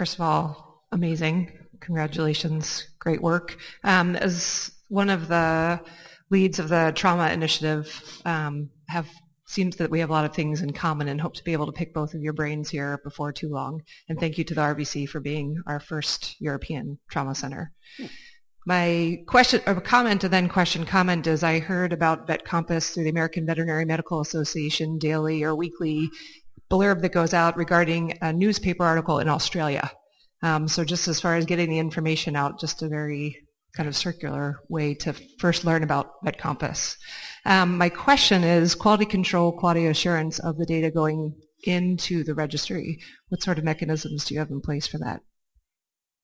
First of all, amazing. Congratulations. Great work. Um, as one of the leads of the trauma initiative, um, have seems that we have a lot of things in common and hope to be able to pick both of your brains here before too long. And thank you to the RVC for being our first European trauma center. My question, or comment and then question comment is I heard about Vet Compass through the American Veterinary Medical Association daily or weekly blurb that goes out regarding a newspaper article in Australia. Um, so just as far as getting the information out, just a very kind of circular way to first learn about Vet Compass. Um, my question is quality control, quality assurance of the data going into the registry. What sort of mechanisms do you have in place for that?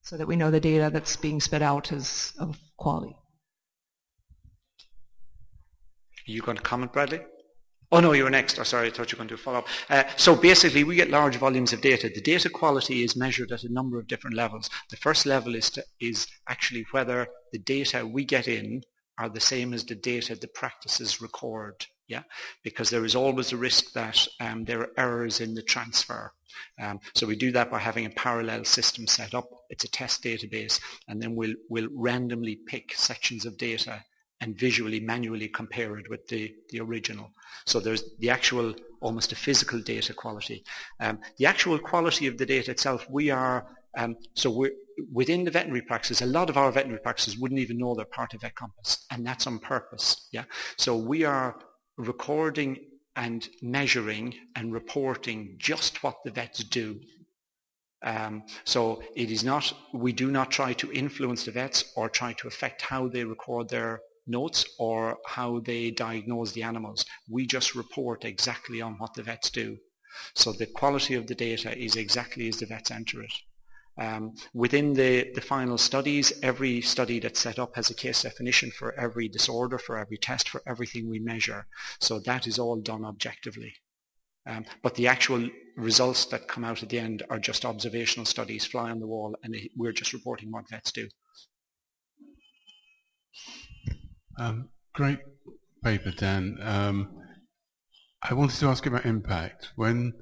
So that we know the data that's being spit out is of quality. You going to comment, Bradley? Oh no, you were next. Oh, sorry, I thought you were going to follow up. Uh, so basically, we get large volumes of data. The data quality is measured at a number of different levels. The first level is, to, is actually whether the data we get in are the same as the data the practices record. Yeah, because there is always a risk that um, there are errors in the transfer. Um, so we do that by having a parallel system set up. It's a test database, and then we'll we'll randomly pick sections of data and visually manually compare it with the, the original. So there's the actual almost a physical data quality. Um, the actual quality of the data itself, we are, um, so we're, within the veterinary practices, a lot of our veterinary practices wouldn't even know they're part of VetCompass, and that's on purpose. Yeah. So we are recording and measuring and reporting just what the vets do. Um, so it is not, we do not try to influence the vets or try to affect how they record their notes or how they diagnose the animals. We just report exactly on what the vets do. So the quality of the data is exactly as the vets enter it. Um, within the, the final studies, every study that's set up has a case definition for every disorder, for every test, for everything we measure. So that is all done objectively. Um, but the actual results that come out at the end are just observational studies, fly on the wall, and we're just reporting what vets do. Um, great paper, Dan. Um, I wanted to ask about impact. When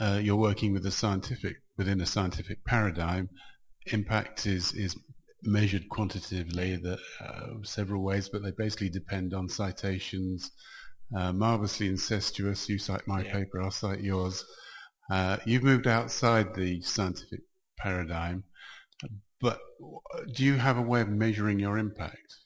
uh, you're working with a scientific within a scientific paradigm, impact is is measured quantitatively that uh, several ways, but they basically depend on citations. Uh, marvelously incestuous. You cite my yeah. paper, I'll cite yours. Uh, you've moved outside the scientific paradigm, but do you have a way of measuring your impact?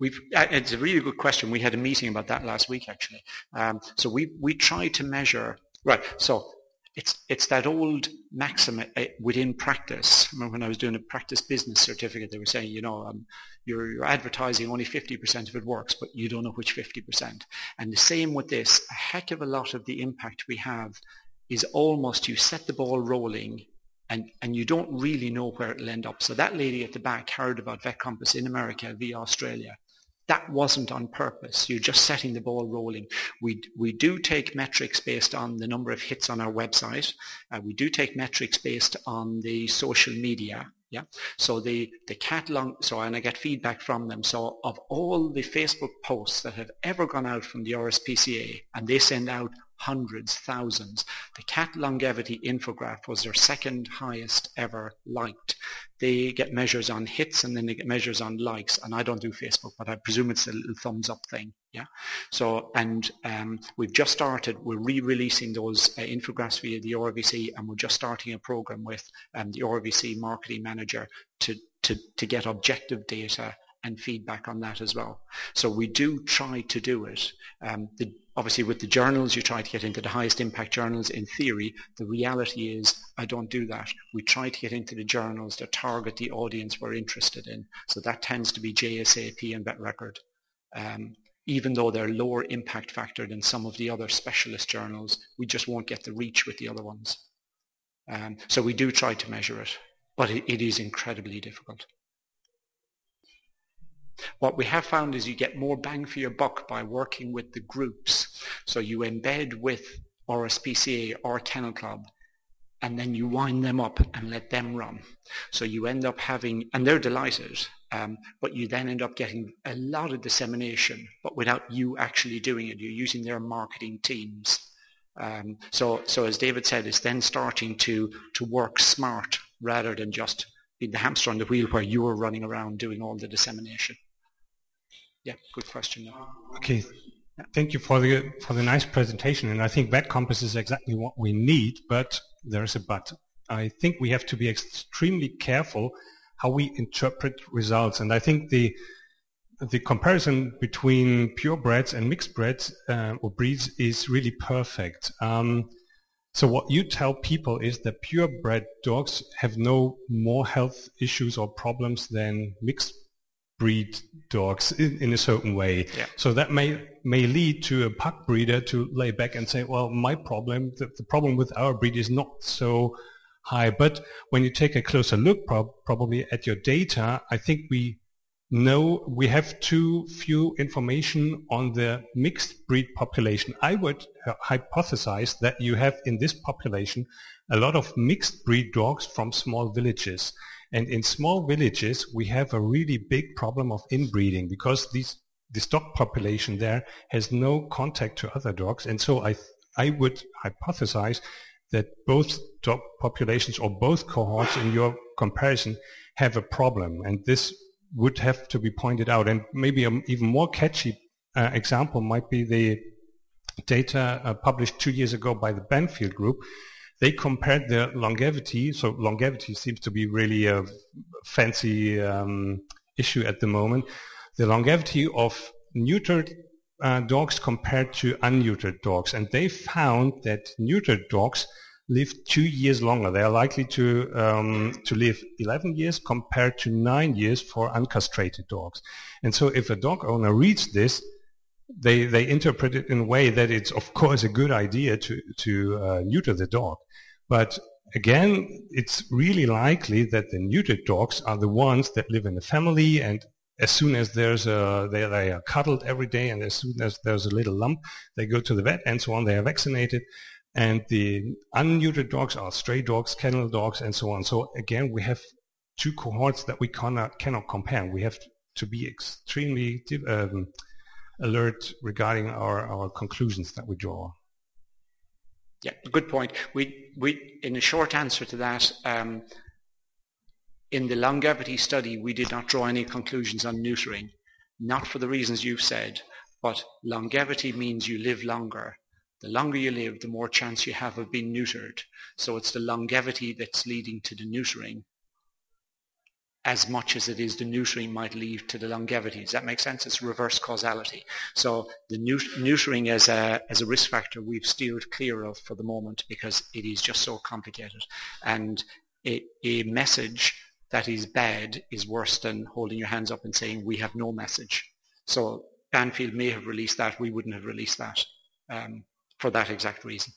We've, uh, it's a really good question. We had a meeting about that last week, actually. Um, so we, we try to measure, right, so it's, it's that old maxim uh, within practice. I remember when I was doing a practice business certificate, they were saying, you know, um, you're, you're advertising only 50% of it works, but you don't know which 50%. And the same with this, a heck of a lot of the impact we have is almost you set the ball rolling and, and you don't really know where it'll end up. So that lady at the back heard about Vet Compass in America via Australia. That wasn't on purpose. You're just setting the ball rolling. We, we do take metrics based on the number of hits on our website. Uh, we do take metrics based on the social media. Yeah. So the, the catalog, so, and I get feedback from them. So of all the Facebook posts that have ever gone out from the RSPCA, and they send out hundreds, thousands. The cat longevity infograph was their second highest ever liked. They get measures on hits and then they get measures on likes. And I don't do Facebook, but I presume it's a little thumbs up thing. Yeah. So, and um, we've just started, we're re-releasing those uh, infographics via the RVC and we're just starting a program with um, the RVC marketing manager to, to, to get objective data and feedback on that as well. So we do try to do it. Um, the, obviously with the journals, you try to get into the highest impact journals in theory. The reality is I don't do that. We try to get into the journals that target the audience we're interested in. So that tends to be JSAP and VetRecord. Um, even though they're lower impact factor than some of the other specialist journals, we just won't get the reach with the other ones. Um, so we do try to measure it, but it, it is incredibly difficult. What we have found is you get more bang for your buck by working with the groups. So you embed with RSPCA or Kennel Club and then you wind them up and let them run. So you end up having, and they're delighted, um, but you then end up getting a lot of dissemination, but without you actually doing it. You're using their marketing teams. Um, so, so as David said, it's then starting to, to work smart rather than just being the hamster on the wheel where you were running around doing all the dissemination. Yeah, good question. Okay, thank you for the for the nice presentation, and I think Vet Compass is exactly what we need. But there is a but. I think we have to be extremely careful how we interpret results, and I think the the comparison between purebreds and mixed breeds uh, or breeds is really perfect. Um, so what you tell people is that purebred dogs have no more health issues or problems than mixed breed dogs in, in a certain way. Yeah. So that may may lead to a pug breeder to lay back and say, well, my problem, the, the problem with our breed is not so high. But when you take a closer look prob- probably at your data, I think we no, we have too few information on the mixed breed population. I would uh, hypothesize that you have in this population a lot of mixed breed dogs from small villages. And in small villages, we have a really big problem of inbreeding because these, this dog population there has no contact to other dogs. And so I, I would hypothesize that both dog populations or both cohorts in your comparison have a problem. And this would have to be pointed out. And maybe an even more catchy uh, example might be the data uh, published two years ago by the Banfield Group. They compared the longevity. So longevity seems to be really a fancy um, issue at the moment. The longevity of neutered uh, dogs compared to unneutered dogs. And they found that neutered dogs live two years longer. They are likely to um, to live 11 years compared to nine years for uncastrated dogs. And so, if a dog owner reads this, they they interpret it in a way that it's of course a good idea to to uh, neuter the dog, but again, it's really likely that the neutered dogs are the ones that live in a family and as soon as there's a, they, they are cuddled every day and as soon as there's a little lump, they go to the vet and so on, they are vaccinated and the unneutered dogs are stray dogs, kennel dogs, and so on. So again, we have two cohorts that we cannot cannot compare. We have to be extremely um, alert regarding our, our conclusions that we draw. Yeah, good point. We we in a short answer to that. Um, in the longevity study, we did not draw any conclusions on neutering, not for the reasons you've said, but longevity means you live longer. The longer you live, the more chance you have of being neutered. So it's the longevity that's leading to the neutering as much as it is the neutering might lead to the longevity. Does that make sense? It's reverse causality. So the neutering as a, as a risk factor we've steered clear of for the moment because it is just so complicated. And a, a message that is bad is worse than holding your hands up and saying we have no message. So Banfield may have released that. We wouldn't have released that. Um, for that exact reason.